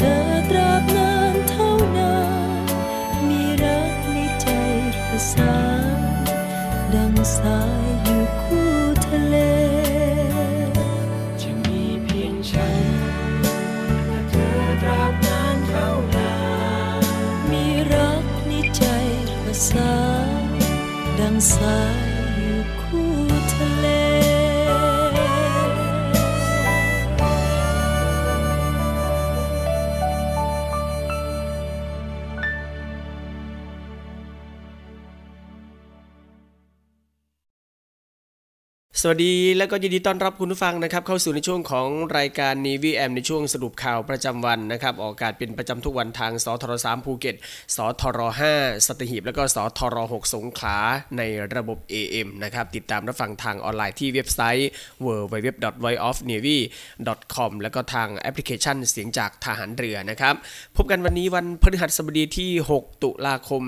เธอ สวัสดีและก็ยินดีต้อนรับคุณผู้ฟังนะครับเข้าสู่ในช่วงของรายการ n ีวีแอมในช่วงสรุปข่าวประจำวันนะครับออกอากาศเป็นประจำทุกวันทางสทร3ภูเก็ตสทร5สัตหีบแล้วก็สทร6สงขลาในระบบ AM นะครับติดตามรับฟังทางออนไลน์ที่เว็บไซต์ w w w v o i o f n a v y c o m แล้วก็ทางแอปพลิเคชันเสียงจากทหารเรือนะครับพบกันวันนี้วันพฤหัสบดีที่ 6 ตุลาคม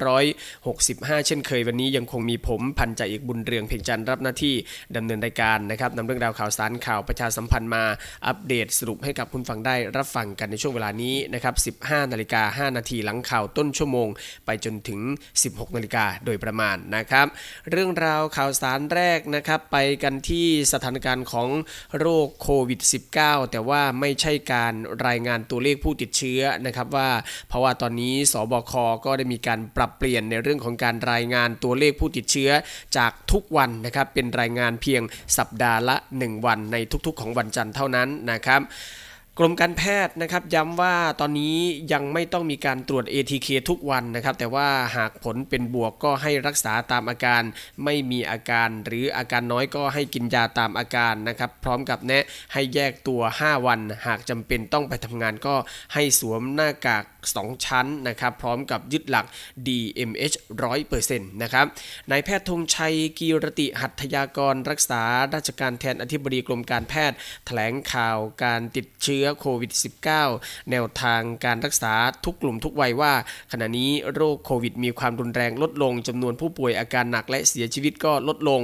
2565 เช่นเคยวันนี้ยังคงมีผมพันจ่าเอกบุญเรืองเพ่งจันทร์รับหน้าที่ดำเนินรายการนะครับนำเรื่องราวข่าวสารข่าวประชาสัมพันธ์มาอัปเดตสรุปให้กับคุณฟังได้รับฟังกันในช่วงเวลานี้นะครับ 15 นาฬิกา 5 นาทีหลังข่าวต้นชั่วโมง ไปจนถึง 16 นาฬิกาโดยประมาณนะครับ เรื่องราวข่าวสารแรกนะครับไปกันที่สถานการณ์ของโรคโควิด -19 แต่ว่าไม่ใช่การรายงานตัวเลขผู้ติดเชื้อนะครับว่าเพราะว่าตอนนี้สบคก็ได้มีการปรับเปลี่ยนในเรื่องของการรายงานตัวเลขผู้ติดเชื้อจากทุกวันนะครับเป็นรายงานเพียงสัปดาห์ละ 1 วันในทุกๆ ของวันจันทร์เท่านั้นนะครับกรมการแพทย์นะครับย้ำว่าตอนนี้ยังไม่ต้องมีการตรวจ ATK ทุกวันนะครับ แต่ว่าหากผลเป็นบวกก็ให้รักษาตามอาการ ไม่มีอาการหรืออาการน้อยก็ให้กินยาตามอาการนะครับ พร้อมกับแนะให้แยกตัว 5 วัน หากจำเป็นต้องไปทำงานก็ให้สวมหน้ากาก2 ชั้นนะครับพร้อมกับยึดหลัก DMH 100%นะครับนายแพทย์ธงชัยกีรติหัตถยากรรักษาราชการแทนอธิบดีกรมการแพทย์แถลงข่าวการติดเชื้อโควิด -19 แนวทางการรักษาทุกกลุ่มทุกวัยว่า ขณะนี้โรคโควิด มีความรุนแรงลดลงจำนวนผู้ป่วยอาการหนักและเสียชีวิตก็ลดลง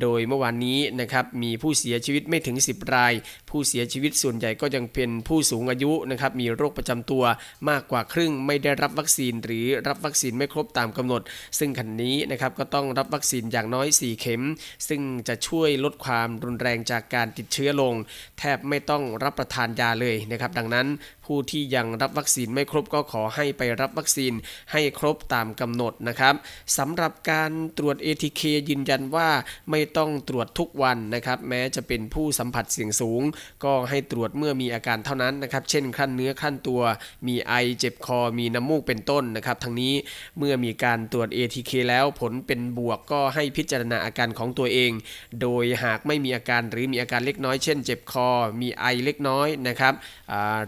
โดยเมื่อวานนี้นะครับมีผู้เสียชีวิตไม่ถึง 10 ราย ผู้เสียชีวิตส่วนใหญ่ก็ยังเป็นผู้สูงอายุนะครับมีโรคประจำตัวมากกว่าครึ่งไม่ได้รับวัคซีน หรือรับวัคซีนไม่ครบตามกำหนด ซึ่งขันนี้นะครับก็ต้องรับวัคซีนอย่างน้อย 4 เข็ม ซึ่งจะช่วยลดความรุนแรงจากการติดเชื้อลง แทบไม่ต้องรับประทานยาเลยนะครับดังนั้นผู้ที่ยังรับวัคซีนไม่ครบก็ขอให้ไปรับวัคซีนให้ครบตามกำหนดนะครับสำหรับการตรวจ ATK ยืนยันว่าไม่ต้องตรวจทุกวันนะครับ แม้จะเป็นผู้สัมผัสเสี่ยงสูง ก็ให้ตรวจเมื่อมีอาการเท่านั้นนะครับ เช่นขั้นเนื้อขั้นตัว มีไอเจ็บคอมีน้ำมูกเป็นต้นนะครับทั้งนี้เมื่อมีการตรวจ ATK แล้วผลเป็นบวกก็ให้พิจารณาอาการของตัวเอง โดยหากไม่มีอาการหรือมีอาการเล็กน้อย เช่น เจ็บคอ มีไอเล็กน้อยนะครับ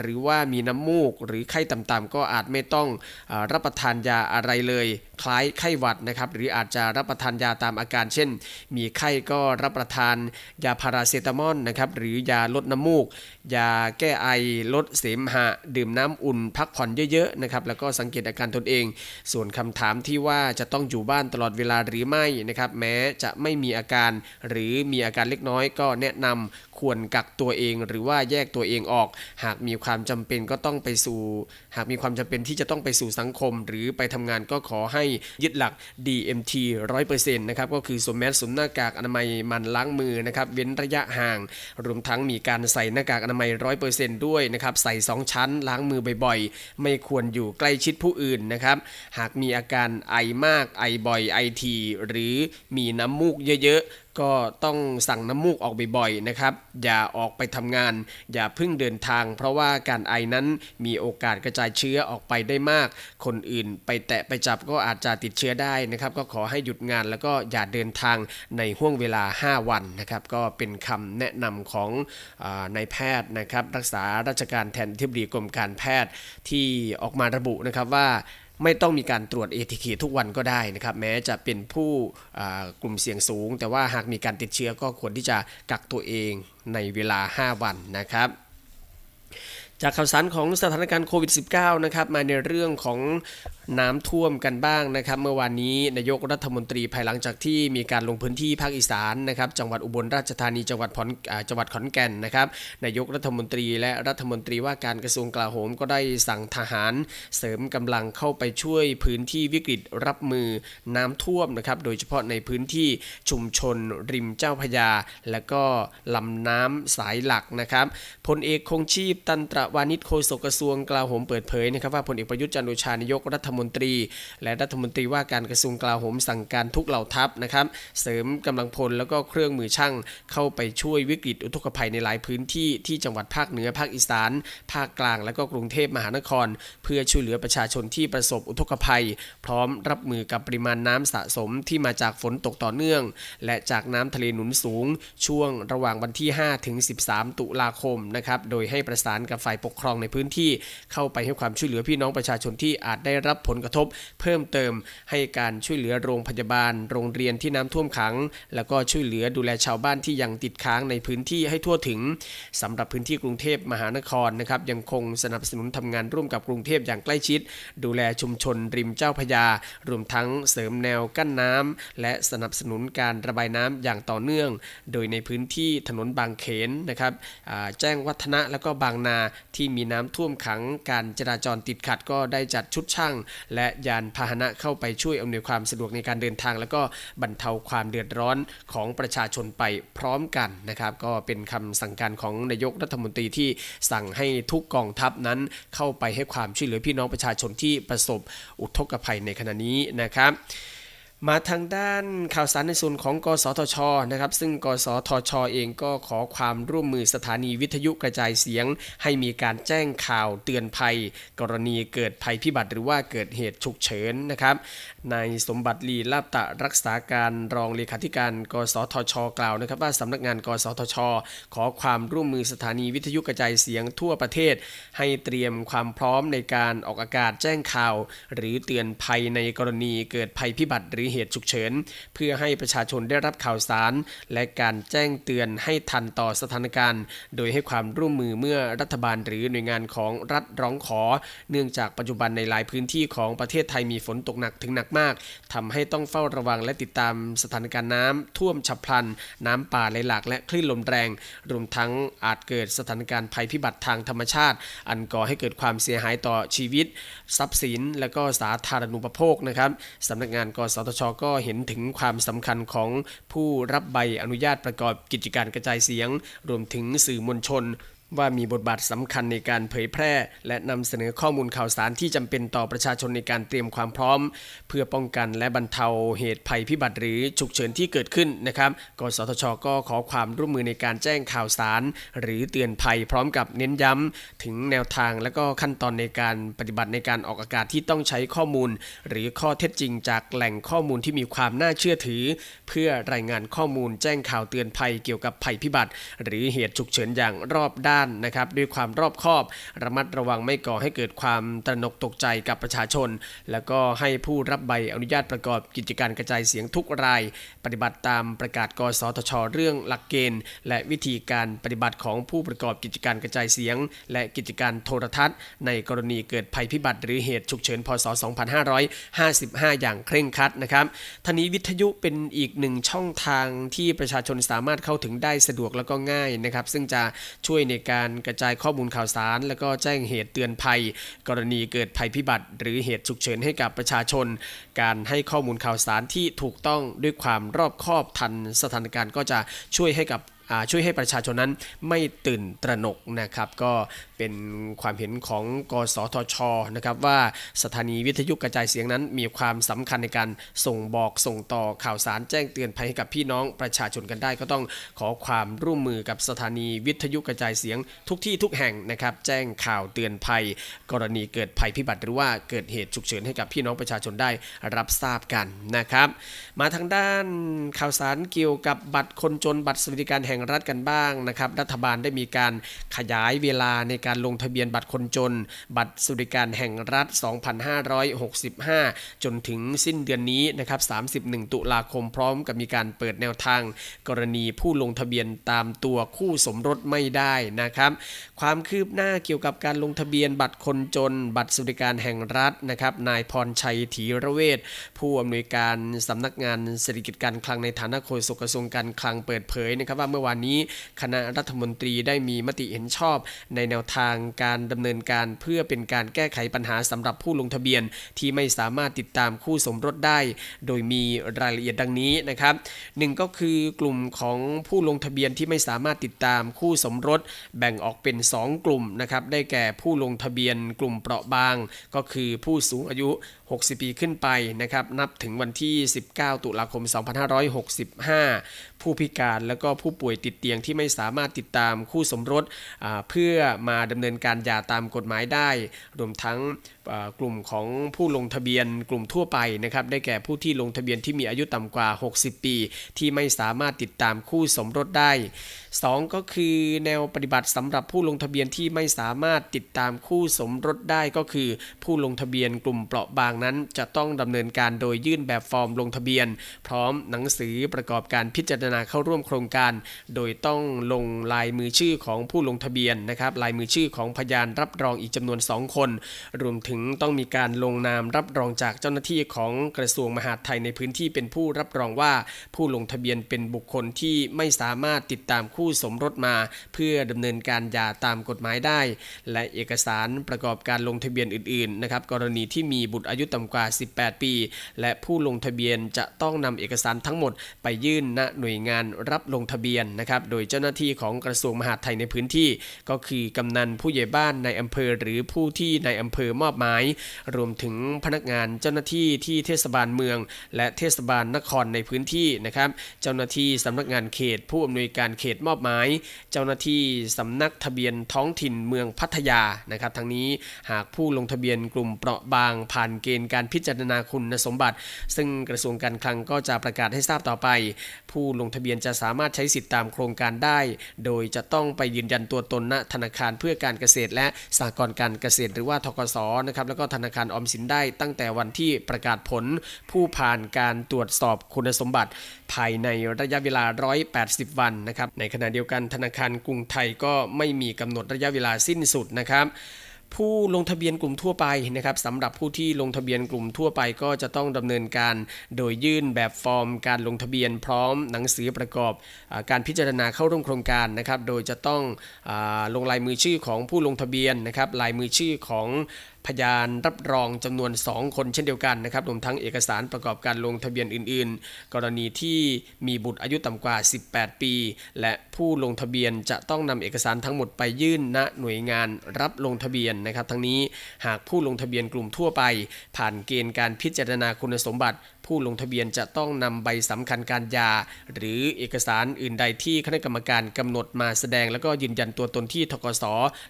หรือว่ามีน้ำมูก หรือไข้ต่ำๆก็อาจไม่ต้องอรับประทานยาอะไรเลย คล้ายไข้หวัดนะครับหรืออาจจะรับประทานยาตามอาการ เช่น มีไข้ก็รับประทานยาพาราเซตามอลนะครับหรือยาลดน้ำมูก ยาแก้ไอลดเสมหะ ดื่มน้ำอุ่น พักผ่อนเยอะๆนะครับแล้วก็สังเกตอาการตนเอง ส่วนคำถามที่ว่าจะต้องอยู่บ้านตลอดเวลาหรือไม่นะครับแม้จะไม่มีอาการ หรือมีอาการเล็กน้อยก็แนะนำ ควรกักตัวเอง หรือว่าแยกตัวเองออก หากมีความจำเป็นก็ต้องไปสู่ หากมีความจำเป็นที่จะต้องไปสู่สังคม หรือไปทำงานก็ขอให้ยึดหลัก DMT 100%นะครับก็คือสวมแมสสวมหน้ากากอนามัยมันล้างมือนะครับเว้นระยะห่าง รวมทั้งมีการใส่หน้ากากอนามัย 100%ด้วยนะครับใส่ 2 ชั้นล้างมือบ่อยๆ ไม่ควรอยู่ใกล้ชิดผู้อื่นนะครับหากมีอาการไอมากไอบ่อยไอทีหรือมีน้ำมูกเยอะๆ ก็ต้องสั่งน้ำมูกออกบ่อยๆนะครับ อย่าออกไปทำงาน อย่าพิ่งเดินทาง เพราะว่าการไอนั้นมีโอกาสกระจายเชื้อออกไปได้มาก คนอื่นไปแตะไปจับก็อาจจะติดเชื้อได้นะครับ ก็ขอให้หยุดงานแล้วก็อย่าเดินทางในห่วงเวลา 5 วันนะครับ ก็เป็นคำแนะนำของอนายแพทย์นะครับ รักษาราชการแทนที่บดีกรมการแพทย์ที่ออกมาระบุนะครับว่า ไม่ต้องมีการตรวจ ATK ทุกวันก็ได้นะครับ แม้จะเป็นผู้กลุ่มเสี่ยงสูง แต่ว่าหากมีการติดเชื้อก็ควรที่จะกักตัวเองในเวลา 5 วันนะครับ จากข่าวสารของสถานการณ์โควิด -19 นะครับมาในเรื่องของน้ำท่วมกันบ้างนะครับเมื่อวานนี้นายกรัฐมนตรีภายหลังจากที่มีการลงพื้นที่ภาคอีสานนะครับจังหวัดอุบลราชธานีจังหวัดอนจังหวัดขอนแก่นนะครับนายกรัฐมนตรีและรัฐมนตรีว่าการกระทรวงกลาโหมก็ได้สั่งทหาร เสริมกำลังเข้าไปช่วยพื้นที่วิกฤตรับมือน้ำท่วมนะครับโดยเฉพาะในพื้นที่ชุมชนริมเจ้าพยา และก็ลำน้ำสายหลักนะครับพลเอกคงชีพตันตระวานิชโฆษกกระทรวงกลาโหมเปิดเผยนะครับว่าพลเอกประยุทธ์จันโอชานายกรัฐมนตรี และรัฐมนตรีว่าการกระทรวงกลาโหมสั่งการทุกเหล่าทัพนะครับเสริมกำลังพลแล้วก็เครื่องมือช่างเข้าไปช่วยวิกฤตอุทกภัยในหลายพื้นที่ที่จังหวัดภาคเหนือภาคอีสาน ภาคกลางและก็กรุงเทพมหานคร เพื่อช่วยเหลือประชาชนที่ประสบอุทกภัย พร้อมรับมือกับปริมาณน้ำสะสมที่มาจากฝนตกต่อเนื่อง และจากน้ำทะเลหนุนสูง ช่วงระหว่างวันที่5ถึง13 ตุลาคมนะครับโดยให้ประสานกับฝ่ายปกครองในพื้นที่ เข้าไปให้ความช่วยเหลือพี่น้องประชาชนที่อาจได้รับผลกระทบ เพิ่มเติมให้การช่วยเหลือโรงพยาบาล โรงเรียนที่น้ำท่วมขัง แล้วก็ช่วยเหลือดูแลชาวบ้านที่ยังติดค้างในพื้นที่ให้ทั่วถึงสำหรับพื้นที่กรุงเทพมหานครนะครับยังคงสนับสนุนทำงานร่วมกับกรุงเทพอย่างใกล้ชิด ดูแลชุมชนริมเจ้าพยา รวมทั้งเสริมแนวกั้นน้ำและสนับสนุนการระบายน้ำอย่างต่อเนื่อง โดยในพื้นที่ถนนบางเขนนะครับแจ้งวัฒนะและก็บางนาที่มีน้ำท่วมขังการจราจรติดขัดก็ได้จัดชุดช่าง และยานพาหนะเข้าไปช่วยอำนวยความสะดวกในการเดินทาง แล้วก็บรรเทาความเดือดร้อนของประชาชนไปพร้อมกันนะครับ ก็เป็นคำสั่งการของนายกรัฐมนตรีที่สั่งให้ทุกกองทัพนั้นเข้าไปให้ความช่วยเหลือพี่น้องประชาชนที่ประสบอุทกภัยในขณะนี้นะครับ มาทางด้านข่าวสารในส่วนของกสทชนะครับ ซึ่งกสทชเองก็ขอความร่วมมือสถานีวิทยุกระจายเสียง ให้มีการแจ้งข่าวเตือนภัย กรณีเกิดภัยพิบัติหรือว่าเกิดเหตุฉุกเฉินนะครับนายสมบัติลีลาบตะรักษาการรองเลขาธิการ กสทช กล่าวนะครับ ว่าสำนักงาน กสทช ขอความร่วมมือสถานีวิทยุกระจายเสียงทั่วประเทศ ให้เตรียมความพร้อมในการออกอากาศแจ้งข่าว หรือเตือนภัยในกรณีเกิดภัยพิบัติหรือเหตุฉุกเฉิน เพื่อให้ประชาชนได้รับข่าวสาร และการแจ้งเตือนให้ทันต่อสถานการณ์ โดยให้ความร่วมมือเมื่อรัฐบาลหรือหน่วยงานของรัฐร้องขอ เนื่องจากปัจจุบันในหลายพื้นที่ของประเทศไทยมีฝนตกหนักถึงหนักมากทำให้ต้องเฝ้าระวังและติดตามสถานการณ์น้ำท่วมฉับพลัน น้ำป่าไหลหลากและคลื่นลมแรง รวมทั้งอาจเกิดสถานการณ์ภัยพิบัติทางธรรมชาติ อันก่อให้เกิดความเสียหายต่อชีวิต ทรัพย์สิน และก็สาธารณูปโภคนะครับสำนักงานกสทชก็เห็นถึงความสำคัญของผู้รับใบอนุญาตประกอบกิจการกระจายเสียง รวมถึงสื่อมวลชน ว่ามีบทบาทสำคัญในการเผยแพร่ และนำเสนอข้อมูลข่าวสารที่จำเป็นต่อประชาชนในการเตรียมความพร้อม เพื่อป้องกันและบรรเทาเหตุภัยพิบัติหรือฉุกเฉินที่เกิดขึ้นนะครับ กสทช ก็ขอความร่วมมือในการแจ้งข่าวสาร หรือเตือนภัยพร้อมกับเน้นย้ำถึงแนวทางและก็ขั้นตอนในการปฏิบัติในการออกอากาศที่ต้องใช้ข้อมูล หรือข้อเท็จจริงจากแหล่งข้อมูลที่มีความน่าเชื่อถือ เพื่อรายงานข้อมูลแจ้งข่าวเตือนภัยเกี่ยวกับภัยพิบัติ หรือเหตุฉุกเฉินอย่างรอบด้านนะครับด้วยความรอบคอบ ระมัดระวังไม่ก่อให้เกิดความตระหนกตกใจกับประชาชน แล้วก็ให้ผู้รับใบอนุญาตประกอบกิจการกระจายเสียงทุกราย ปฏิบัติตามประกาศกสทช เรื่องหลักเกณฑ์ และวิธีการปฏิบัติของผู้ประกอบกิจการกระจายเสียง และกิจการโทรทัศน์ ในกรณีเกิดภัยพิบัติหรือเหตุฉุกเฉินพศ 2555 อย่างเคร่งครัดนะครับทนี้วิทยุเป็นอีกหนึ่งช่องทางที่ประชาชนสามารถเข้าถึงได้สะดวกแล้วก็ง่ายนะครับ ซึ่งจะช่วยในการกระจายข้อมูลข่าวสาร แล้วก็แจ้งเหตุเตือนภัย กรณีเกิดภัยพิบัติ หรือเหตุฉุกเฉินให้กับประชาชน การให้ข้อมูลข่าวสารที่ถูกต้องด้วยความรอบคอบทันสถานการณ์ก็จะช่วยให้กับช่วยให้ประชาชนนั้นไม่ตื่นตระหนกนะครับ ก็ เป็นความเห็นของกสทชนะครับว่าสถานีวิทยุกระจายเสียงนั้น มีความสำคัญในการส่งบอกส่งต่อข่าวสารแจ้งเตือนภัยให้กับพี่น้องประชาชนกันได้ ก็ต้องขอความร่วมมือกับสถานีวิทยุกระจายเสียงทุกที่ทุกแห่งนะครับแจ้งข่าวเตือนภัย กรณีเกิดภัยพิบัติหรือว่าเกิดเหตุฉุกเฉินให้กับพี่น้องประชาชนได้รับทราบกันนะครับมาทางด้านข่าวสารเกี่ยวกับบัตรคนจนบัตรสวัสดิการแห่งรัฐกันบ้างนะครับรัฐบาลได้มีการขยายเวลาในการลงทะเบียนบัตรคนจน บัตรสวัสดิการแห่งรัฐ 2565 จนถึงสิ้นเดือนนี้นะครับ 31 ตุลาคมพร้อมกับมีการเปิดแนวทาง กรณีผู้ลงทะเบียนตามตัวคู่สมรสไม่ได้นะครับ ความคืบหน้าเกี่ยวกับการลงทะเบียนบัตรคนจน บัตรสวัสดิการแห่งรัฐนะครับ นายพรชัยถีระเวทผู้อำนวยการสำนักงานเศรษฐกิจการคลังในฐานะโฆษกกระทรวงการคลังเปิดเผยนะครับว่าเมื่อวานนี้คณะรัฐมนตรีได้มีมติเห็นชอบในแนวทางการดำเนินการเพื่อเป็นการแก้ไขปัญหาสำหรับผู้ลงทะเบียน ที่ไม่สามารถติดตามคู่สมรสได้ โดยมีรายละเอียดดังนี้นะครับหนึ่งก็คือกลุ่มของผู้ลงทะเบียนที่ไม่สามารถติดตามคู่สมรส แบ่งออกเป็น 2 กลุ่มนะครับได้แก่ผู้ลงทะเบียนกลุ่มเปราะบาง ก็คือผู้สูงอายุ 60 ปีขึ้นไปนะครับนับถึงวันที่ 19 ตุลาคม 2565 ผู้พิการและก็ผู้ป่วยติดเตียงที่ไม่สามารถติดตามคู่สมรสเพื่อมาดำเนินการหย่าตามกฎหมายได้ รวมทั้ง กลุ่มของผู้ลงทะเบียนกลุ่มทั่วไปนะครับได้แก่ผู้ที่ลงทะเบียนที่มีอายุต่ำกว่า 60 ปี ที่ไม่สามารถติดตามคู่สมรสได้ 2 ก็คือแนวปฏิบัติสำหรับผู้ลงทะเบียนที่ไม่สามารถติดตามคู่สมรสได้ก็คือ ผู้ลงทะเบียนกลุ่มเปราะบางนั้น จะต้องดำเนินการโดยยื่นแบบฟอร์มลงทะเบียน พร้อมหนังสือประกอบการพิจารณาเข้าร่วมโครงการ โดยต้องลงลายมือชื่อของผู้ลงทะเบียนนะครับลายมือชื่อของพยานรับรองอีกจำนวน 2 คน รวมถึงต้องมีการลงนามรับรองจากเจ้าหน้าที่ของกระทรวงมหาดไทยในพื้นที่เป็นผู้รับรองว่า ผู้ลงทะเบียนเป็นบุคคลที่ไม่สามารถติดตามคู่สมรสมา เพื่อดำเนินการหย่าตามกฎหมายได้ และเอกสารประกอบการลงทะเบียนอื่นๆนะครับกรณีที่มีบุตรอายุต่ำกว่า 18 ปี และผู้ลงทะเบียนจะต้องนำเอกสารทั้งหมด ไปยื่นณหน่วยงานรับลงทะเบียนนะครับโดยเจ้าหน้าที่ของกระทรวงมหาดไทยในพื้นที่ ก็คือกำนันผู้ใหญ่บ้านในอำเภอหรือผู้ที่ในอำเภอมอบหมาย รวมถึงพนักงานเจ้าหน้าที่ที่เทศบาลเมือง และเทศบาลนครในพื้นที่นะครับ เจ้าหน้าที่สำนักงานเขต ผู้อำนวยการเขตมอบหมาย เจ้าหน้าที่สำนักทะเบียนท้องถิ่นเมืองพัทยานะครับทั้งนี้หากผู้ลงทะเบียนกลุ่มเปราะบางผ่านเกณฑ์การพิจารณาคุณสมบัติ ซึ่งกระทรวงการคลังก็จะประกาศให้ทราบต่อไป ผู้ลงทะเบียนจะสามารถใช้สิทธิตามโครงการได้ โดยจะต้องไปยืนยันตัวตนณธนาคารเพื่อการเกษตรและสหกรณ์การเกษตรหรือว่าทกศนะครับแล้วก็ธนาคารออมสินได้ตั้งแต่วันที่ประกาศผลผู้ผ่านการตรวจสอบคุณสมบัติ ภายในระยะเวลา 180 วันนะครับในขณะเดียวกันธนาคารกรุงไทยก็ไม่มีกำหนดระยะเวลาสิ้นสุดนะครับผู้ลงทะเบียนกลุ่มทั่วไปนะครับสำหรับผู้ที่ลงทะเบียนกลุ่มทั่วไปก็จะต้องดำเนินการ โดยยื่นแบบฟอร์มการลงทะเบียนพร้อมหนังสือประกอบอการพิจารณาเข้าร่วมโครงการนะครับ โดยจะต้องอลงลายมือชื่อของผู้ลงทะเบียนนะครับลายมือชื่อของ พยานรับรองจำนวน 2 คนเช่นเดียวกันนะครับรวมทั้งเอกสารประกอบการลงทะเบียนอื่น ๆ กรณีที่มีบุตรอายุต่ำกว่า 18 ปี และผู้ลงทะเบียนจะต้องนำเอกสารทั้งหมดไปยื่นณหน่วยงานรับลงทะเบียนนะครับ ทั้งนี้หากผู้ลงทะเบียนกลุ่มทั่วไป ผ่านเกณฑ์การพิจารณาคุณสมบัติ ผู้ลงทะเบียนจะต้องนำใบสำคัญการยา หรือเอกสารอื่นใดที่คณะกรรมการกำหนดมาแสดง แล้วก็ยืนยันตัวตนที่ทกส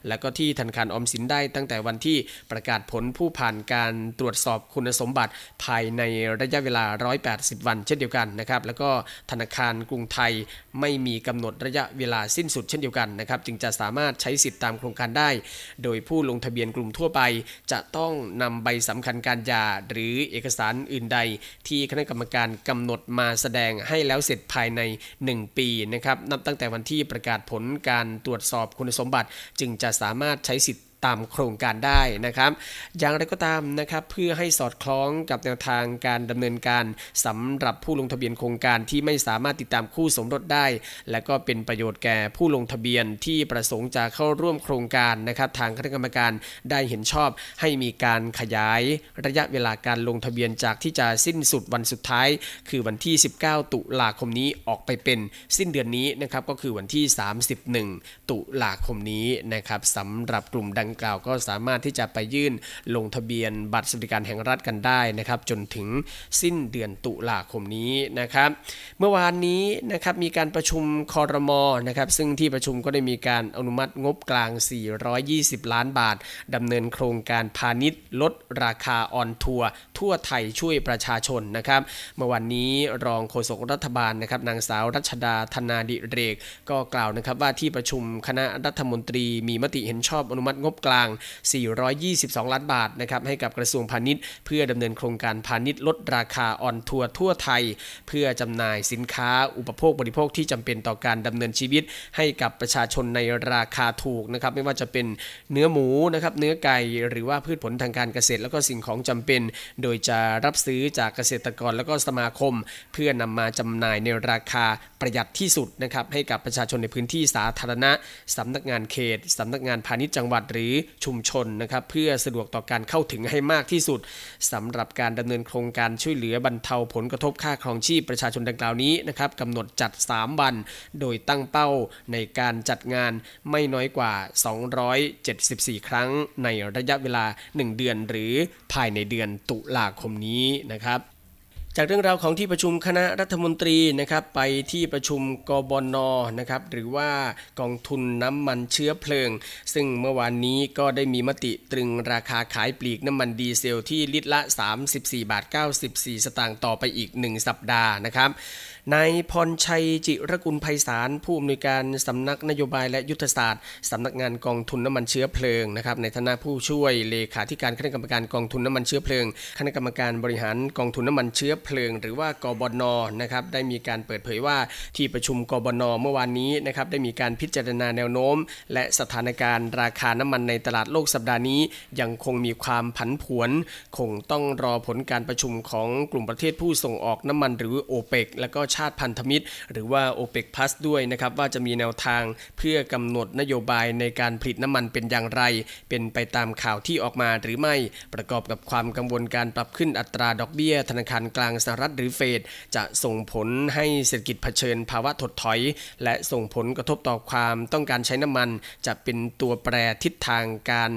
และก็ที่ธนาคารออมสินได้ตั้งแต่วันที่ประกาศผลผู้ผ่านการตรวจสอบคุณสมบัติภายในระยะเวลา 180 วัน เช่นเดียวกันนะครับ แล้วก็ธนาคารกรุงไทยไม่มีกำหนดระยะเวลาสิ้นสุดเช่นเดียวกันนะครับ จึงจะสามารถใช้สิทธิ์ตามโครงการได้ โดยผู้ลงทะเบียนกลุ่มทั่วไป จะต้องนำใบสำคัญการยาหรือเอกสารอื่นใดที่คณะกรรมการกำหนดมาแสดงให้แล้วเสร็จภายใน 1 ปีนะครับนับตั้งแต่วันที่ประกาศผลการตรวจสอบคุณสมบัติ จึงจะสามารถใช้สิทธิ ตามโครงการได้นะครับ อย่างไรก็ตามนะครับเพื่อให้สอดคล้องกับแนวทางการดำเนินการสำหรับผู้ลงทะเบียนโครงการที่ไม่สามารถติดตามคู่สมรสได้ และก็เป็นประโยชน์แก่ผู้ลงทะเบียนที่ประสงค์จะเข้าร่วมโครงการนะครับ ทางคณะกรรมการได้เห็นชอบให้มีการขยายระยะเวลาการลงทะเบียนจากที่จะสิ้นสุดวันสุดท้าย คือวันที่ 19 ตุลาคมนี้ออกไปเป็นสิ้นเดือนนี้นะครับก็คือวันที่ 31 ตุลาคมนี้นะครับสำหรับกลุ่มดังกล่าวก็สามารถที่จะไปยื่นลงทะเบียนบัตรสวัสดิการแห่งรัฐกันได้นะครับ จนถึงสิ้นเดือนตุลาคมนี้นะครับ เมื่อวานนี้นะครับมีการประชุมคอรมอนะครับซึ่งที่ประชุมก็ได้มีการอนุมัติงบกลาง 420 ล้านบาทดำเนินโครงการพาณิชย์ ลดราคา on tour ทั่วไทยช่วยประชาชนนะครับ เมื่อวันนี้รองโฆษกรัฐบาลนะครับนางสาวรัชดาธนาดิเรก ก็กล่าวนะครับว่าที่ประชุมคณะรัฐมนตรีมีมติเห็นชอบอนุมัติงบกลาง 422 ล้านบาทนะครับให้กับกระทรวงพาณิชย์ เพื่อดำเนินโครงการพาณิชย์ลดราคา on tour ทั่วไทย เพื่อจำหน่ายสินค้าอุปโภคบริโภคที่จำเป็นต่อการดำเนินชีวิต ให้กับประชาชนในราคาถูกนะครับไม่ว่าจะเป็นเนื้อหมูนะครับเนื้อไก่หรือว่าพืชผลทางการเกษตร แล้วก็สิ่งของจำเป็น โดยจะรับซื้อจากเกษตรกรแล้วก็สมาคม เพื่อนำมาจำหน่ายในราคาประหยัดที่สุดนะครับให้กับประชาชนในพื้นที่สาธารณะสำนักงานเขตสำนักงานพาณิชย์จังหวัดหรือชุมชนนะครับเพื่อสะดวกต่อการเข้าถึงให้มากที่สุดสำหรับการดำเนินโครงการช่วยเหลือบรรเทาผลกระทบค่าครองชีพประชาชนดังกล่าวนี้นะครับกำหนดจัด 3 วัน โดยตั้งเป้าในการจัดงานไม่น้อยกว่า 274 ครั้งในระยะเวลา 1 เดือนหรือภายในเดือนตุลาคมนี้นะครับ จากเรื่องราวของที่ประชุมคณะรัฐมนตรีนะครับไปที่ประชุมกบนนะครับหรือว่ากองทุนน้ำมันเชื้อเพลิง ซึ่งเมื่อวานนี้ก็ได้มีมติตรึงราคาขายปลีกน้ำมันดีเซลที่ลิตรละ 34 บาท 94 สตางค์ต่อไปอีก 1 สัปดาห์นะครับ นายพรชัยจิรกุลไพศาลผู้อำนวยการสำนักนโยบายและยุทธศาสตร์สำนักงานกองทุนน้ำมันเชื้อเพลิงนะครับในฐานะผู้ช่วยเลขาธิการคณะกรรมการกองทุนน้ำมันเชื้อเพลิง คณะกรรมการบริหารกองทุนน้ำมันเชื้อเพลิง หรือว่ากบนนะครับได้มีการเปิดเผยว่าที่ประชุมกบนเมื่อวานนี้นะครับได้มีการพิจารณาแนวโน้ม และสถานการณ์ราคาน้ำมันในตลาดโลกสัปดาห์นี้ ยังคงมีความผันผวน คงต้องรอผลการประชุมของกลุ่มประเทศผู้ส่งออกน้ำมันหรือโอเปกและก็ชาติพันธมิตร หรือว่า OPEC Plus ด้วยนะครับว่าจะมีแนวทางเพื่อกำหนดนโยบายในการผลิตน้ำมันเป็นอย่างไร เป็นไปตามข่าวที่ออกมาหรือไม่ประกอบกับความกังวลการปรับขึ้นอัตราดอกเบี้ย ธนาคารกลางสหรัฐหรือเฟดจะส่งผลให้เศรษฐกิจเผชิญภาวะถดถอย และส่งผลกระทบต่อความต้องการใช้น้ำมัน จะเป็นตัวแปรทิศทางการ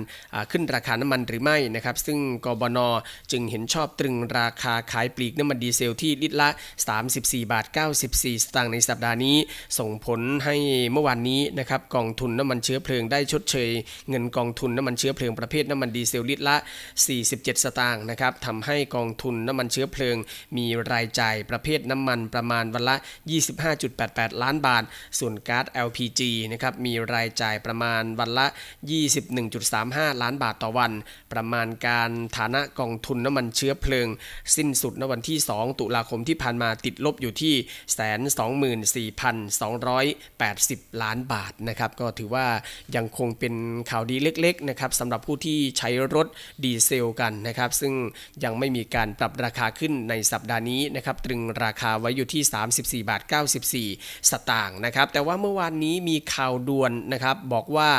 ขึ้นราคาน้ำมันหรือไม่นะครับ ซึ่งกบนจึงเห็นชอบตรึงราคาขายปลีกน้ำมันดีเซลที่ลิตรละ 34 บาท94 สตางค์ในสัปดาห์นี้ ส่งผลให้เมื่อวานนี้นะครับกองทุนน้ำมันเชื้อเพลิงได้ชดเชย เงินกองทุนน้ำมันเชื้อเพลิงประเภทน้ำมันดีเซลลิตรละ 47 สตางค์นะครับทำให้กองทุนน้ำมันเชื้อเพลิง มีรายจ่ายประเภทน้ำมันประมาณวันละ 25.88 ล้านบาท ส่วนก๊าซ LPG นะครับมีรายจ่ายประมาณวันละ 21.35 ล้านบาทต่อวัน ประมาณการฐานะกองทุนน้ำมันเชื้อเพลิง สิ้นสุดในวันที่ 2 ตุลาคมที่ผ่านมาติดลบอยู่ที่แสน24,280ล้านบาทนะครับก็ถือว่ายังคงเป็นข่าวดีเล็กๆนะครับสำหรับผู้ที่ใช้รถดีเซลกันนะครับซึ่งยังไม่มีการปรับราคาขึ้นในสัปดาห์นี้นะครับตรึงราคาไว้อยู่ที่ 34บาท94 สตางค์นะครับแต่ว่าเมื่อวานนี้มีข่าวด่วนนะครับบอกว่า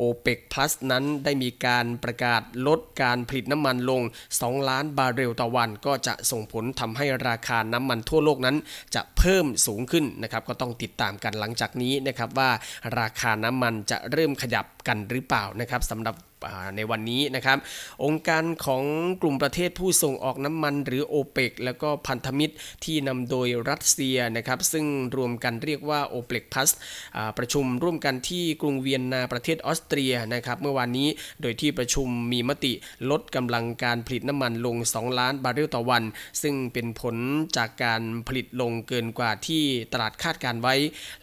OPEC Plus นั้นได้มีการประกาศลดการผลิตน้ำมันลง 2 ล้านบาร์เรลต่อวัน ก็จะส่งผลทำให้ราคาน้ำมันทั่วโลกนั้น จะเพิ่มสูงขึ้นนะครับก็ต้องติดตามกันหลังจากนี้นะครับว่าราคาน้ำมันจะเริ่มขยับกันหรือเปล่านะครับสำหรับ ในวันนี้นะครับ องค์การของกลุ่มประเทศผู้ส่งออกน้ำมันหรือโอเปกแล้วก็พันธมิตรที่นำโดยรัสเซียนะครับ ซึ่งรวมกันเรียกว่าโอเปกพัสประชุมร่วมกันที่กรุงเวียนนาประเทศออสเตรียนะครับ เมื่อวานนี้โดยที่ประชุมมีมติลดกำลังการผลิตน้ำมันลง 2 ล้านบาร์เรลต่อวัน ซึ่งเป็นผลจากการผลิตลงเกินกว่าที่ตลาดคาดการไว้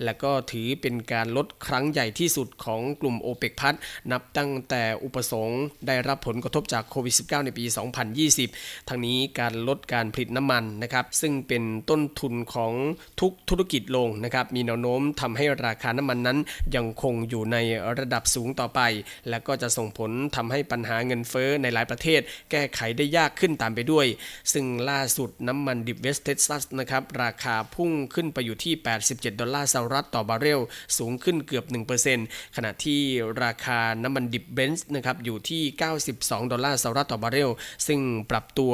และก็ถือเป็นการลดครั้งใหญ่ที่สุดของกลุ่มโอเปกพัสนับตั้งแต่อุปสงค์ได้รับผลกระทบจากโควิด -19 ในปี 2020 ทั้งนี้การลดการผลิตน้ำมันนะครับซึ่งเป็นต้นทุนของทุกธุรกิจลงนะครับมีแนวโน้มทำให้ราคาน้ำมันนั้นยังคงอยู่ในระดับสูงต่อไป และก็จะส่งผลทำให้ปัญหาเงินเฟ้อในหลายประเทศ แก้ไขได้ยากขึ้นตามไปด้วย ซึ่งล่าสุดน้ำมันดิบเวสเท็กซัสนะครับราคาพุ่งขึ้นไปอยู่ที่ 87 ดอลลาร์สหรัฐต่อบาร์เรล สูงขึ้นเกือบ 1%ขณะที่ราคาน้ำมันดิบเบรนท์นะครับอยู่ที่ 92 ดอลลาร์สหรัฐต่อบาร์เรล ซึ่งปรับตัว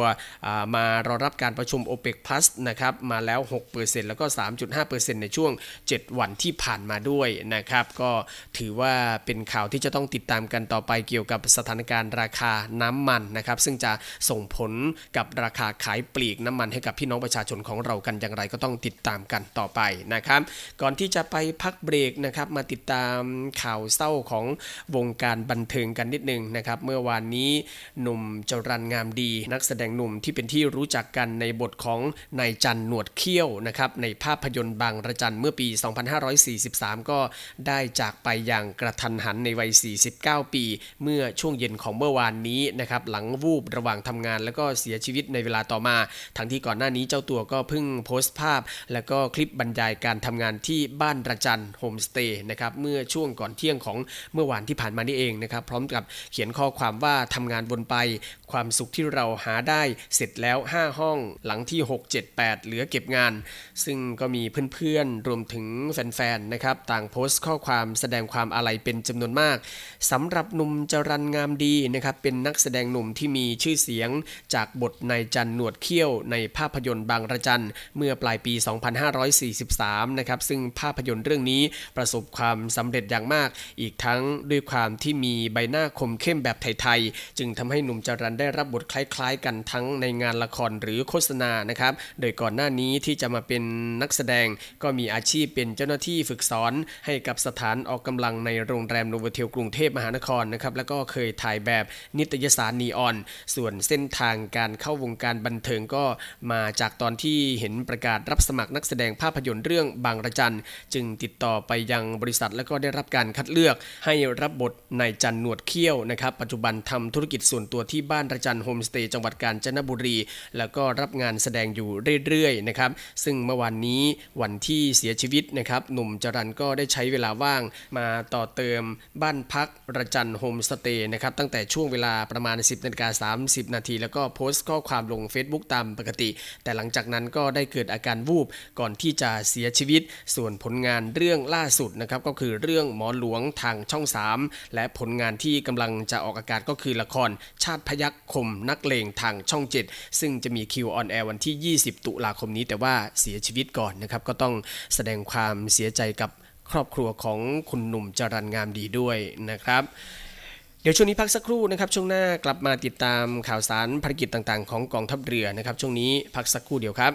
มารอรับการประชุม OPEC Plus นะครับมาแล้ว 6%แล้วก็ 3.5%ในช่วง 7 วันที่ผ่านมาด้วยนะครับ ก็ถือว่าเป็นข่าวที่จะต้องติดตามกันต่อไปเกี่ยวกับสถานการณ์ราคาน้ำมันนะครับ ซึ่งจะส่งผลกับราคาขายปลีกน้ำมันให้กับพี่น้องประชาชนของเรากันอย่างไรก็ต้องติดตามกันต่อไปนะครับ ก่อนที่จะไปพักเบรกนะครับมาติดตามข่าวเศร้าของวงการบันเทิงกันนิดนึงนะครับเมื่อวานนี้หนุ่มจรันงามดี นักแสดงหนุ่มที่เป็นที่รู้จักกันในบทของนายจันหนวดเขี้ยวนะครับในภาพยนตร์บางระจันเมื่อปี 2543 ก็ได้จากไปอย่างกระทันหันในวัย 49 ปี เมื่อช่วงเย็นของเมื่อวานนี้นะครับหลังวูบระหว่างทำงาน แล้วก็เสียชีวิตในเวลาต่อมา ทั้งที่ก่อนหน้านี้เจ้าตัวก็เพิ่งโพสต์ภาพ แล้วก็คลิปบรรยายการทำงานที่บ้านระจันโฮมสเตย์นะครับเมื่อช่วงก่อนเที่ยงของเมื่อวานที่ผ่านมานี่เองนะครับพร้อมกับเขียนข้อความว่าทำงานบนไป ความสุขที่เราหาได้เสร็จแล้ว 5 ห้องหลังที่ 6 7 8 เหลือเก็บงาน ซึ่งก็มีเพื่อนๆ รวมถึงแฟนๆ นะครับ ต่างโพสต์ข้อความแสดงความอาลัยเป็นจำนวนมากสำหรับหนุ่มจรันงามดีนะครับ เป็นนักแสดงหนุ่มที่มีชื่อเสียงจากบทนายจันหนวดเขี้ยวในภาพยนตร์บางระจันเมื่อปลายปี 2543 นะครับ ซึ่งภาพยนตร์เรื่องนี้ประสบความสำเร็จอย่างมาก อีกทั้งด้วยความที่มีใบหน้าคมเข้มแบบไทยๆ จึงทำให้หนุ่มจรันได้รับบทคล้ายๆ กันทั้งในงานละครหรือโฆษณานะครับ โดยก่อนหน้านี้ที่จะมาเป็นนักแสดงก็มีอาชีพเป็นเจ้าหน้าที่ฝึกสอน ให้กับสถานออกกำลังในโรงแรมโนเวเทลกรุงเทพมหานครนะครับแล้วก็เคยถ่ายแบบนิตยสารนีออน ส่วนเส้นทางการเข้าวงการบันเทิงก็มาจากตอนที่เห็นประกาศรับสมัครนักแสดงภาพยนตร์เรื่องบางระจันจึงติดต่อไปยังบริษัทแล้วก็ได้รับการคัดเลือกให้รับบทนายจันหนวดเขี้ยวนะครับ ปัจจุบันทำธุรกิจส่วนตัวที่บ้านระจันโฮมสเตย์จังหวัดกาญจนบุรี แล้วก็รับงานแสดงอยู่เรื่อยๆนะครับ ซึ่งเมื่อวานนี้วันที่เสียชีวิตนะครับ หนุ่มจรันก็ได้ใช้เวลาว่างมาต่อเติมบ้านพักระจันโฮมสเตย์นะครับ ตั้งแต่ช่วงเวลาประมาณ 10นาฬิกา30 นาที แล้วก็โพสต์ข้อความลง Facebook ตามปกติ แต่หลังจากนั้นก็ได้เกิดอาการวูบก่อนที่จะเสียชีวิต ส่วนผลงานเรื่องล่าสุดนะครับก็คือเรื่องหมอหลวงทางช่อง 3 และผลงานที่กำลังจะออกอากาศก็คือละคร ชาติพยัคฆ์คมนักเลงทางช่อง 7 ซึ่งจะมีคิว on air วันที่ 20 ตุลาคมนี้ แต่ว่าเสียชีวิตก่อนนะครับ ก็ต้องแสดงความเสียใจกับครอบครัวของคุณหนุ่มจรันงามดีด้วยนะครับเดี๋ยวช่วงนี้พักสักครู่นะครับ ช่วงหน้ากลับมาติดตามข่าวสารภารกิจต่างๆ ของกองทัพเรือนะครับ ช่วงนี้พักสักครู่เดียวครับ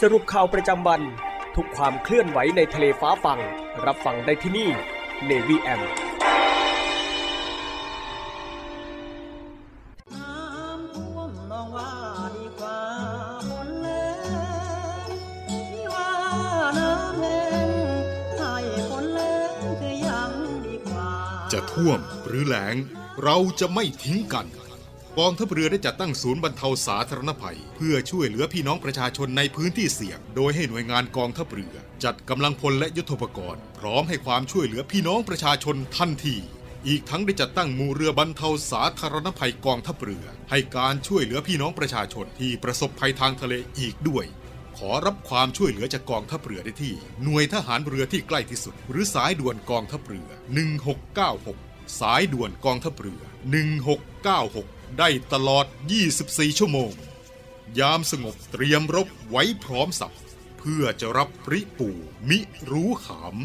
สรุปข่าวประจำวัน ทุกความเคลื่อนไหวในทะเลฟ้าฟัง รับฟังได้ที่นี่ Navy M น้ำท่วมนองว่าดีกว่าฝนแรงที่ว่าน้ำแห้งให้ฝนแรงจะท่วมหรือแหลงเราจะไม่ทิ้งกันกองทัพเรือได้จัดตั้งศูนย์บรรเทาสาธารณภัย เพื่อช่วยเหลือพี่น้องประชาชนในพื้นที่เสี่ยง โดยให้หน่วยงานกองทัพเรือ จัดกำลังพลและยุทธปกรณ์ พร้อมให้ความช่วยเหลือพี่น้องประชาชนทันที อีกทั้งได้จัดตั้งมูเรือบรรเทาสาธารณภัยกองทัพเรือ ให้การช่วยเหลือพี่น้องประชาชนที่ประสบภัยทางทะเลอีกด้วย ขอรับความช่วยเหลือจากกองทัพเรือได้ที่ หน่วยทหารเรือที่ใกล้ที่สุด หรือสายด่วนกองทัพเรือ 1696 สายด่วนกองทัพเรือ 1696 ได้ตลอด 24 ชั่วโมง ยามสงบเตรียมรบไว้พร้อมสับ พื่อจะรับปริปูมิรู้ขาม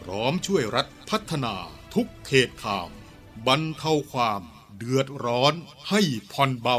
พร้อมช่วยรัฐพัฒนาทุกเขตขามบรรเทาความเดือดร้อนให้ผ่อนเบา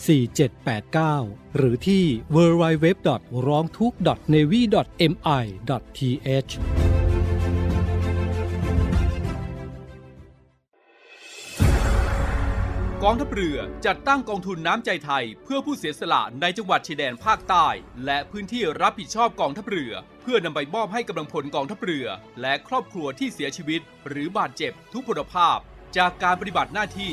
4789 หรือที่ w w w r o n g t h u k n a v y m i t h กองทัพเรือจัดตั้งกองทุนน้ำใจไทย เพื่อผู้เสียสละในจังหวัดชายแดนภาคใต้ และพื้นที่รับผิดชอบกองทัพเรือ เพื่อนำไปมอบให้กำลังพลกองทัพเรือ และครอบครัวที่เสียชีวิต หรือบาดเจ็บทุกพลภาพ จากการปฏิบัติหน้าที่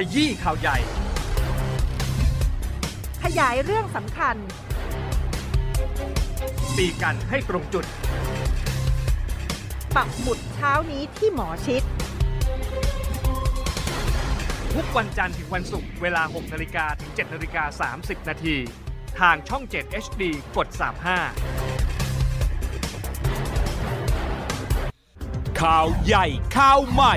ขยี้ข่าวใหญ่ ขยายเรื่องสำคัญ ตีกันให้ตรงจุด ปักหมุดเช้านี้ที่หมอชิด ทุกวันจันทร์ถึงวันศุกร์เวลา 6นาฬิกาถึง7นาฬิกา30 นาทีทางช่อง 7 HD กด 35 ข่าวใหญ่ข่าวใหม่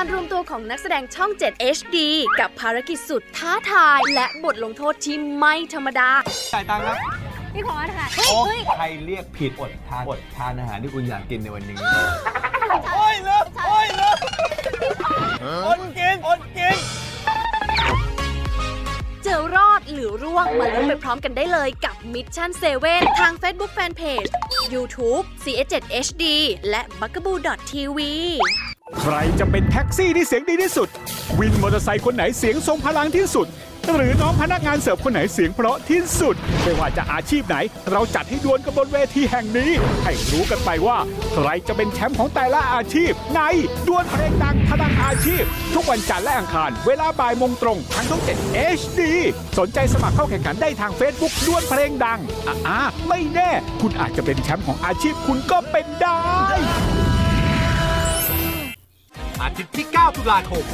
การรวมตัวของนักแสดงช่อง 7 HD กับภารกิจสุดท้าทาย และบทลงโทษที่ไม่ธรรมดา จ่ายตังค์ครับพี่ขอค่ะโอ้ใครเรียกผิดอดทานอดทานอาหารที่คุณอยากกินในวันนี้ โอ้ยเลิกโอ้ยเลิกอดกินอดกินเจะรอดหรือร่วงมาลุ้นไปพร้อมกันได้เลยกับ Mission 7 ทาง Facebook Fanpage YouTube CS7 HD และ b u g a b o o TV ใครจะเป็นแท็กซี่ที่เสียงดีที่สุด วินมอเตอร์ไซค์คนไหนเสียงทรงพลังที่สุด หรือน้องพนักงานเสิร์ฟคนไหนเสียงเพราะที่สุด ไม่ว่าจะอาชีพไหน เราจัดให้ดวลกันบนเวทีแห่งนี้ ให้รู้กันไปว่า ใครจะเป็นแชมป์ของแต่ละอาชีพ ในดวลเพลงดังพลังอาชีพ ทุกวันจันทร์และอังคาร เวลาบ่ายโมงตรงทางช่อง7 HD สนใจสมัครเข้าแข่งขันได้ทาง Facebook ดวลเพลงดังอ่าๆไม่แน่ คุณอาจจะเป็นแชมป์ของอาชีพคุณก็เป็นได้อาทิตย์ที่ 9 ตุลาคม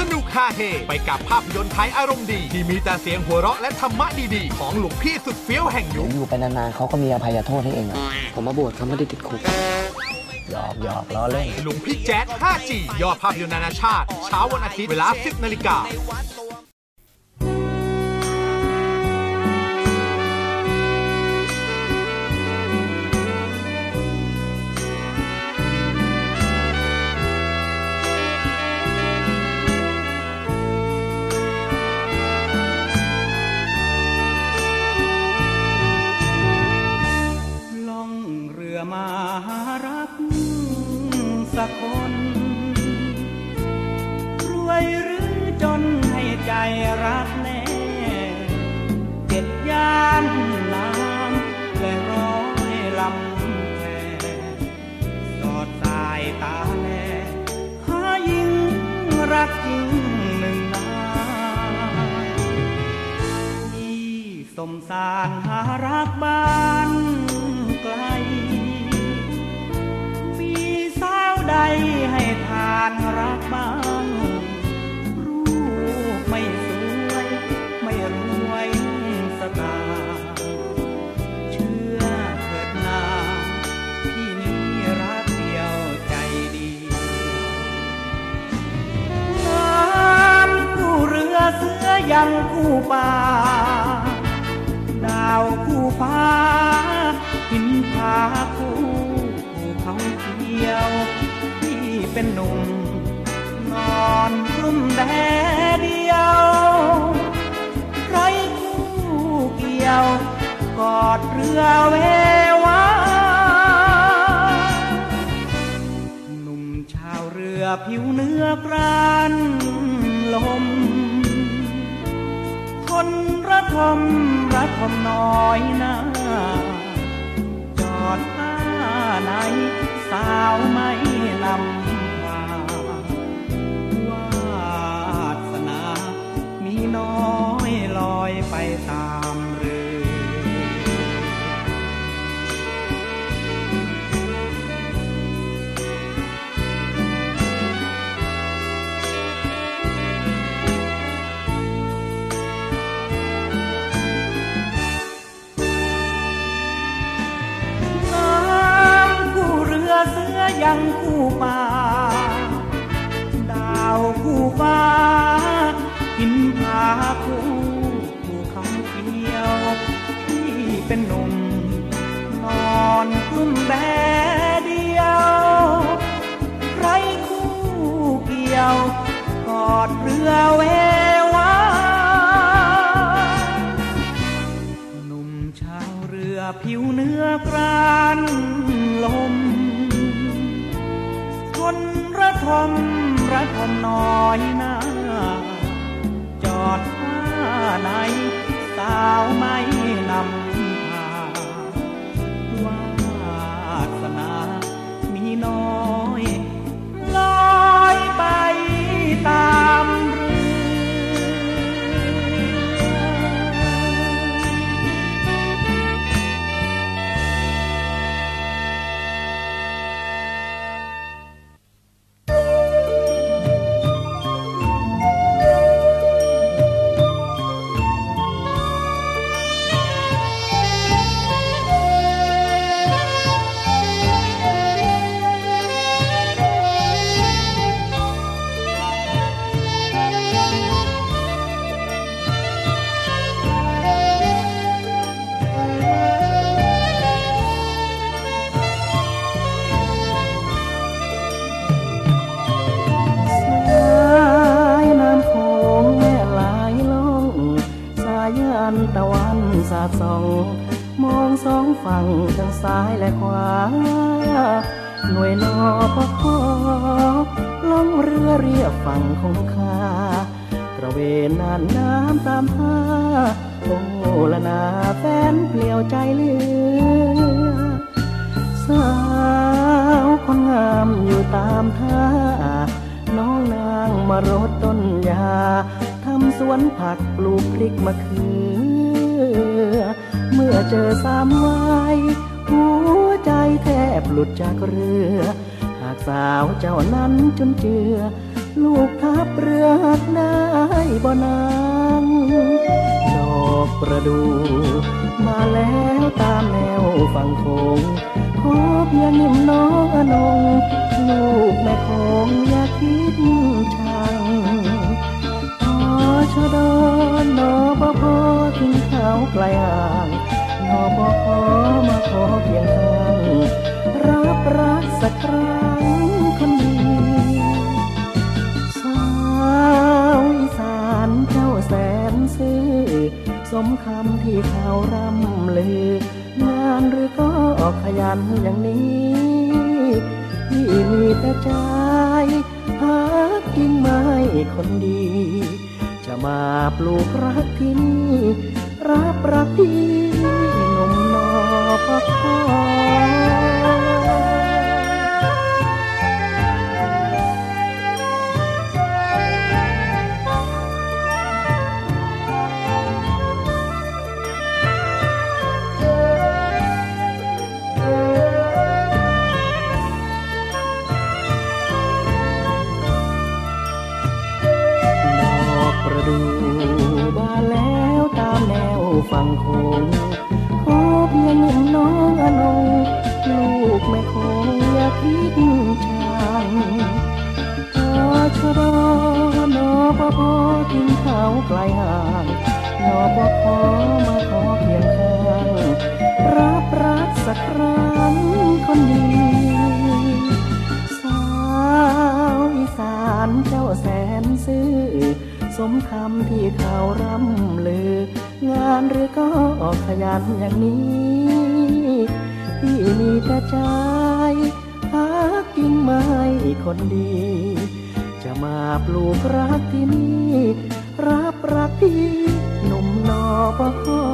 สนุกฮาเฮไปกับภาพยนตร์ไทยอารมณ์ดี ที่มีแต่เสียงหัวเราะและธรรมะดีๆ ของหลวงพี่สุดเฟี้ยวแห่งยุคอยู่ไปนานๆเขาก็มีอภัยโทษให้เองอะผมมาบวชเขาไม่ได้ติดคุกหยอกหยอกล้อเล่นหลวงพี่แจ๊ด 5G ยอดภาพยนตร์นานาชาติ เช้าวันอาทิตย์เวลา 10นาฬิกา มสารหารักบ้านไกล มีสาวใดให้ทานรักบ้างรูปไม่สวย ไม่รวยสตาร์เชื่อเถิดนาพี่นี้รักเดียวใจดีงามคู่เรือเสือยังคู่ป่า ฟ้า หินผาคู่ภูเขาเขียว ที่เป็นหนุ่ม นอนกลุ่มแดดเดียวไรคู่เกี่ยว กอดเรือเววาหนุ่มชาวเรือผิวเนื้อกรานลม ทมระทมน้อยนาจอดท่าไหนสาวไม่ลำพาวาสนา มีน้อยลอยไปตามังคู่ป่าดาวคู่ฟ้าหินผาคู่ภูเขาเขียวที่เป็นหนุ่มนอนกุ้มแบเดียวไรคู่เกี่ยวกอดเรือเววาหนุ่มชาวเรือผิวเนื้อกราน น้อยหน้า จอดท่าไหนสาวไม่ พริกมะเขือ เมื่อเจอสามวัยหัวใจแทบหลุดจากเรือ หากสาวเจ้านั้นจนเจือ ลูกทับเรือหักได้บ่นางดอกประดู มาแล้วตามแนวฝั่งโขงขอเพียงนิ่มน้องอนง ลูกแม่คงอย่าคิดช นอนนอพอถึงเขาไกลห่างนอปพอมาขอเพียงข้างรับรักสักครั้งคนดีสาวอีสานเจ้าแสนซื่อสมคำที่เขาร่ำลืองานหรือก็ขยันอย่างนี้ที่มีแต่ใจหากิ่งไม้คนดี จะมาปลูกรักที่นี่รับรักที่นมนอปคอน ฝั่งโขงขอเพียงหนึ่งน้องอนงลูกแม่คงอย่าคิดชังพอชะรอนอปพอทิ้งเขาไกลห่างนอปพอมาขอเพียงข้างรับรักสักครั้งคนดีสาวอีสานเจ้าแสนซื่อสมคำที่เขาร่ำลือ งานหรือก็ออกขยันอย่างนี้ที่มีแต่ใจหากิ่งไม้คนดี จะมาปลูกรักที่นี่ รับรักพี่หนุ่มนอปคออ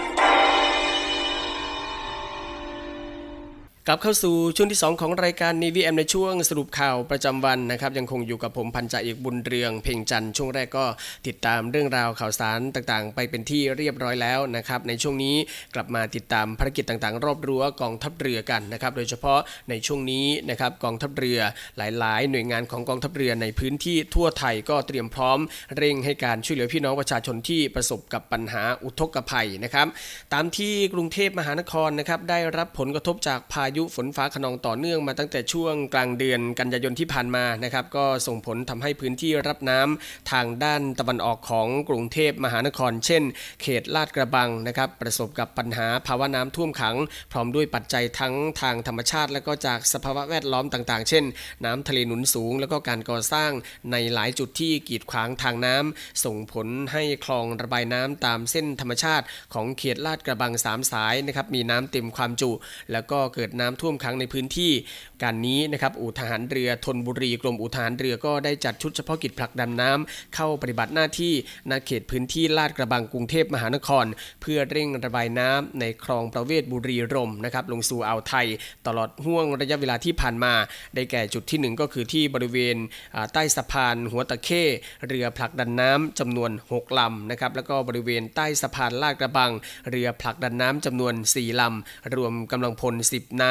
กลับเข้าสู่ช่วงที่ 2 ของรายการ Navy M ในช่วงสรุปข่าวประจำวันนะครับยังคงอยู่กับผมพันจ่าเอกบุญเรือง เพ่งจันทร์ช่วงแรกก็ติดตามเรื่องราวข่าวสารต่างๆ ไปเป็นที่เรียบร้อยแล้วนะครับในช่วงนี้กลับมาติดตามภารกิจต่างๆ รอบรั้วกองทัพเรือกันนะครับโดยเฉพาะในช่วงนี้นะครับกองทัพเรือหลาย ๆ หน่วยงานของกองทัพเรือในพื้นที่ทั่วไทยก็เตรียมพร้อมเร่งให้การช่วยเหลือพี่น้องประชาชนที่ประสบกับปัญหาอุทกภัยนะครับตามที่กรุงเทพมหานครนะครับได้รับผลกระทบจากพายุฝนฟ้าขนองต่อเนื่องมาตั้งแต่ช่วงกลางเดือนกันยายนที่ผ่านมานะครับก็ส่งผลทำให้พื้นที่รับน้ำทางด้านตะวันออกของกรุงเทพมหานคร เช่น เขตลาดกระบังนะครับประสบกับปัญหาภาวะน้ำท่วมขัง พร้อมด้วยปัจจัยทั้งทางธรรมชาติ และก็จากสภาวะแวดล้อมต่างๆ เช่น น้ำทะเลหนุนสูง แล้วก็การก่อสร้างในหลายจุดที่กีดขวางทางน้ำส่งผลให้คลองระบายน้ำตามเส้นธรรมชาติ ของเขตลาดกระบังสามสายนะครับมีน้ำเต็มความจุ แล้วก็เกิดน้ำท่วมขังในพื้นที่การนี้นะครับอู่ทหารเรือธนบุรีกรมอู่ทหารเรือก็ได้จัดชุดเฉพาะกิจผลักดันน้ำเข้าปฏิบัติหน้าที่ณเขตพื้นที่ลาดกระบังกรุงเทพมหานคร เพื่อเร่งระบายน้ำในคลองประเวศบุรีรมนะครับลงสู่อ่าวไทย ตลอดห่วงระยะเวลาที่ผ่านมา ได้แก่จุดที่ 1 ก็คือที่บริเวณใต้สะพาน หัวตะเข้เรือผลักดันน้ำจำนวน 6 ลำนะครับแล้วก็บริเวณใต้สะพานลาดกระบัง เรือผลักดันน้ำจำนวน 4 ลำ รวมกำลังพล 10 นาย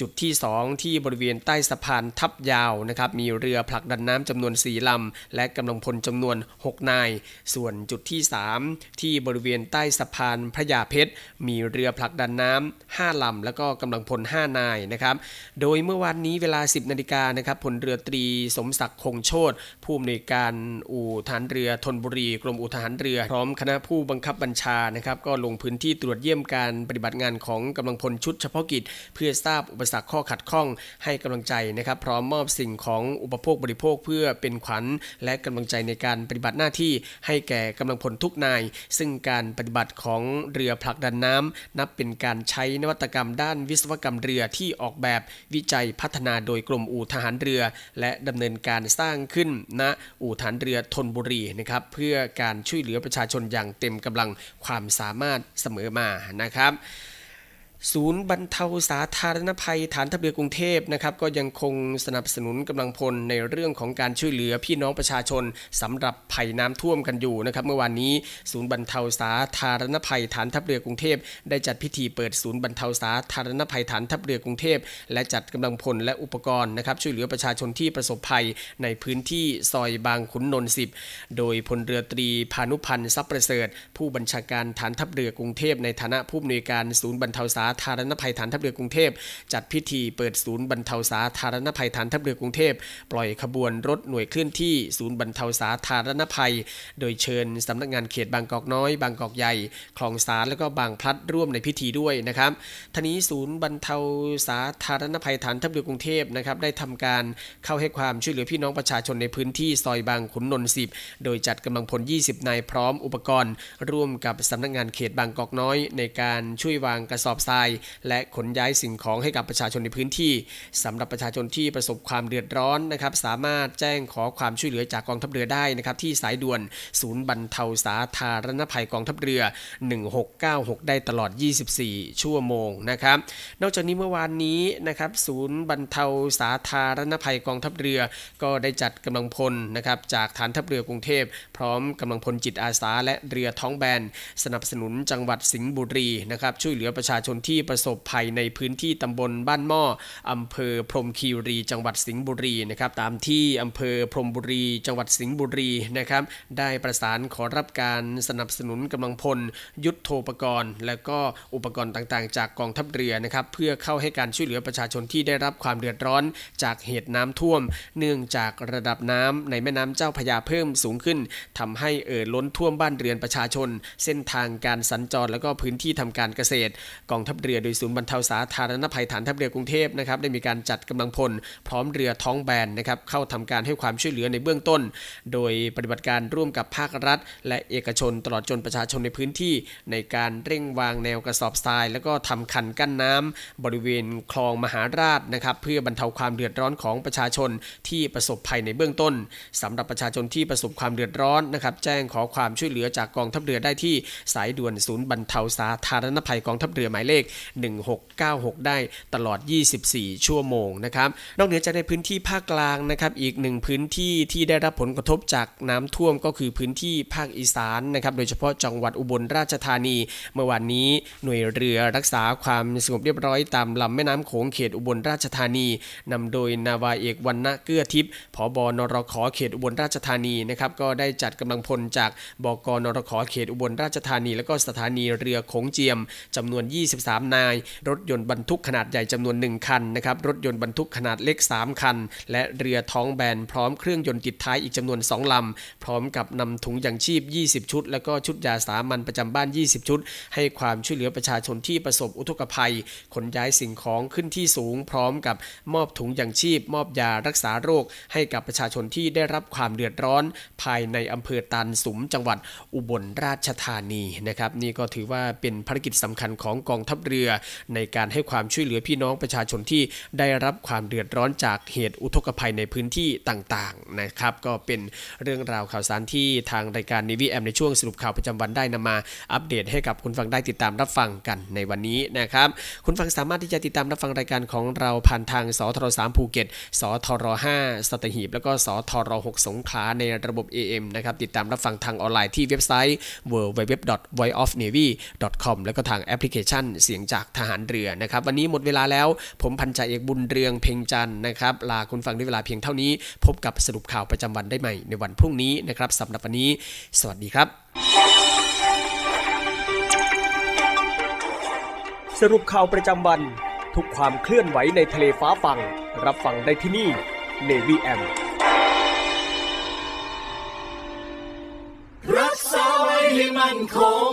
จุดที่ 2 ที่บริเวณใต้สะพานทับยาวนะครับมีเรือผลักดันน้ำจำนวน 4ลำ และกำลังพลจำนวน 6 นาย ส่วนจุดที่ 3 ที่บริเวณใต้สะพานพระยาเพชร มีเรือผลักดันน้ำ5ลำ แล้วก็กำลังพล 5 นายนะครับโดยเมื่อวานนี้เวลา 10นาฬิกานะครับพลเรือตรีสมศักดิ์คงโชตผู้อำนวยการอู่ทหารเรือธนบุรีกรมอู่ทหารเรือ พร้อมคณะผู้บังคับบัญชานะครับก็ลงพื้นที่ตรวจเยี่ยมการปฏิบัติงานของกำลังพลชุดเฉพาะกิจเพื่อื่อทราบอุปสรรคข้อขัดข้องให้กำลังใจนะครับพร้อมมอบสิ่งของอุปโภคบริโภคเพื่อเป็นขวัญและกำลังใจในการปฏิบัติหน้าที่ให้แก่กำลังพลทุกนาย ซึ่งการปฏิบัติของเรือผลักดันน้ำนับเป็นการใช้นวัตกรรมด้านวิศวกรรมเรือที่ออกแบบวิจัยพัฒนาโดยกรมอู่ทหารเรือ และดำเนินการสร้างขึ้นณอู่ทหารเรือธนบุรีนะครับเพื่อการช่วยเหลือประชาชนอย่างเต็มกำลังความสามารถเสมอมานะครับ ศูนย์บรรเทาสาธารณภัยฐานทัพเรือกรุงเทพนะครับก็ยังคงสนับสนุนกำลังพลในเรื่องของการช่วยเหลือพี่น้องประชาชนสำหรับภัยน้ำท่วมกันอยู่นะครับเมื่อวานนี้ศูนย์บรรเทาสาธารณภัยฐานทัพเรือกรุงเทพได้จัดพิธีเปิดศูนย์บรรเทาสาธารณภัยฐานทัพเรือกรุงเทพและจัดกำลังพลและอุปกรณ์นะครับช่วยเหลือประชาชนที่ประสบภัยในพื้นที่ซอยบางขุนนนท์สิบโดยพลเรือตรีพานุพันธ์ทรัพย์ประเสริฐ ผู้บัญชาการฐานทัพเรือกรุงเทพในฐานะผู้อำนวยการศูนย์บรรเทาสาธารณภัยฐานทัพเรือกรุงเทพ จัดพิธีเปิดศูนย์บรรเทาสาธารณภัยฐานทัพเรือกรุงเทพ ปล่อยขบวนรถหน่วยเคลื่อนที่ศูนย์บรรเทาสาธารณภัย โดยเชิญสำนักงานเขตบางกอกน้อย บางกอกใหญ่ คลองสารและก็บางพลัดร่วมในพิธีด้วยนะครับทนี้ศูนย์บรรเทาสาธารณภัยฐานทัพเรือกรุงเทพนะครับได้ทำการเข้าให้ความช่วยเหลือพี่น้องประชาชนในพื้นที่ซอยบางขุนนนท์สิบโดยจัดกำลังพล 20 นายพร้อมอุปกรณ์ ร่วมกับสำนักงานเขตบางกอกน้อย ในการช่วยวางกระสอบทรายและขนย้ายสิ่งของให้กับประชาชนในพื้นที่สำหรับประชาชนที่ประสบความเดือดร้อนนะครับ สามารถแจ้งขอความช่วยเหลือจากกองทัพเรือได้นะครับที่สายด่วนศูนย์บรรเทาสาธารณภัยกองทัพเรือ 1696 ได้ตลอด 24 ชั่วโมงนะครับ นอกจากนี้เมื่อวานนี้นะครับ ศูนย์บรรเทาสาธารณภัยกองทัพเรือ ก็ได้จัดกำลังพลนะครับจากฐานทัพเรือกรุงเทพ พร้อมกำลังพลจิตอาสาและเรือท้องแบน สนับสนุนจังหวัดสิงห์บุรีนะครับช่วยเหลือประชาชนที่ประสบภัยในพื้นที่ตำบลบ้านหม้ออำเภอพรมคีรี จังหวัดสิงห์บุรีนะครับตามที่อำเภอพรมบุรี จังหวัดสิงห์บุรีนะครับได้ประสานขอรับการสนับสนุนกำลังพล ยุทธโธปกรณ์ และก็อุปกรณ์ต่างๆ จากกองทัพเรือนะครับเพื่อเข้าให้การช่วยเหลือประชาชนที่ได้รับความเดือดร้อนจากเหตุน้ำท่วม เนื่องจากระดับน้ำในแม่น้ำเจ้าพยาเพิ่มสูงขึ้นทำให้เอ่อล้นท่วมบ้านเรือนประชาชน เส้นทางการสัญจรและก็พื้นที่ทำการเกษตร กองทัพพเรือโดยศูนย์บรรเทาสาธารณภัยฐานทัพเรือกรุงเทพนะครับได้มีการจัดกำลังพลพร้อมเรือท้องแบนนะครับเข้าทำการให้ความช่วยเหลือในเบื้องต้น โดยปฏิบัติการร่วมกับภาครัฐ และเอกชนตลอดจนประชาชนในพื้นที่ ในการเร่งวางแนวกระสอบทราย แล้วก็ทำคันกั้นน้ำบริเวณคลองมหาราชนะครับเพื่อบรรเทาความเดือดร้อนของประชาชนที่ประสบภัยในเบื้องต้นสำหรับประชาชนที่ประสบความเดือดร้อนนะครับแจ้งขอความช่วยเหลือจากกองทัพเรือได้ที่สายด่วนศูนย์บรรเทาสาธารณภัยกองทัพเรือหมายเลข1696 ได้ตลอด 24 ชั่วโมงนะครับ นอกเหนือจากในพื้นที่ภาคกลางนะครับ อีกหนึ่งพื้นที่ที่ได้รับผลกระทบจากน้ำท่วมก็คือพื้นที่ภาคอีสานนะครับ โดยเฉพาะจังหวัดอุบลราชธานี เมื่อวานนี้หน่วยเรือรักษาความสงบเรียบร้อยตามลำแม่น้ำโขงเขตอุบลราชธานีนำโดยนาวาเอกวันณะเกื้อทิพย์ผบนรขเขตอุบลราชธานีนะครับ ก็ได้จัดกำลังพลจากบกนรขเขตอุบลราชธานี และก็สถานีเรือโขงเจียมจำนวน 23นาย รถยนต์บรรทุกขนาดใหญ่จำนวน 1 คันนะครับรถยนต์บรรทุกขนาดเล็ก 3 คัน และเรือท้องแบนพร้อมเครื่องยนต์ติดท้ายอีกจำนวน 2 ลำ พร้อมกับนำถุงยางชีพ 20 ชุด แล้วก็ชุดยาสามัญประจำบ้าน 20 ชุด ให้ความช่วยเหลือประชาชนที่ประสบอุทกภัยขนย้ายสิ่งของขึ้นที่สูง พร้อมกับมอบถุงยางชีพ มอบยารักษาโรค ให้กับประชาชนที่ได้รับความเดือดร้อน ภายในอำเภอตานสุมจังหวัดอุบลราชธานีนะครับนี่ก็ถือว่าเป็นภารกิจสำคัญของกองทัพเรือ ในการให้ความช่วยเหลือพี่น้องประชาชนที่ได้รับความเดือดร้อนจากเหตุอุทกภัยในพื้นที่ต่างๆนะครับ ก็เป็นเรื่องราวข่าวสารที่ทางรายการนีวีแอมในช่วงสรุปข่าวประจำวันได้นำมาอัปเดตให้กับคุณฟังได้ติดตามรับฟังกันในวันนี้นะครับ คุณฟังสามารถที่จะติดตามรับฟังรายการของเราผ่านทางสทร3ภูเก็ต สทร5สัตหีบ แล้วก็สทร6สงขลาในระบบ AM นะครับ ติดตามรับฟังทางออนไลน์ที่เว็บไซต์ www.voiceofnavy.com แล้วก็ทางแอปพลิเคชันเสียงจากทหารเรือนะครับ วันนี้หมดเวลาแล้วผมพันจ่าเอกบุญเรืองเพ่งจันทร์นะครับ ลาคุณฟังด้วยเวลาเพียงเท่านี้ พบกับสรุปข่าวประจำวันได้ใหม่ในวันพรุ่งนี้นะครับสำหรับวันนี้ สวัสดีครับ สรุปข่าวประจำวัน ทุกความเคลื่อนไหวในทะเลฟ้าฟังรับฟังได้ที่นี่ Navy M รักษาไว้ให้มั่นคง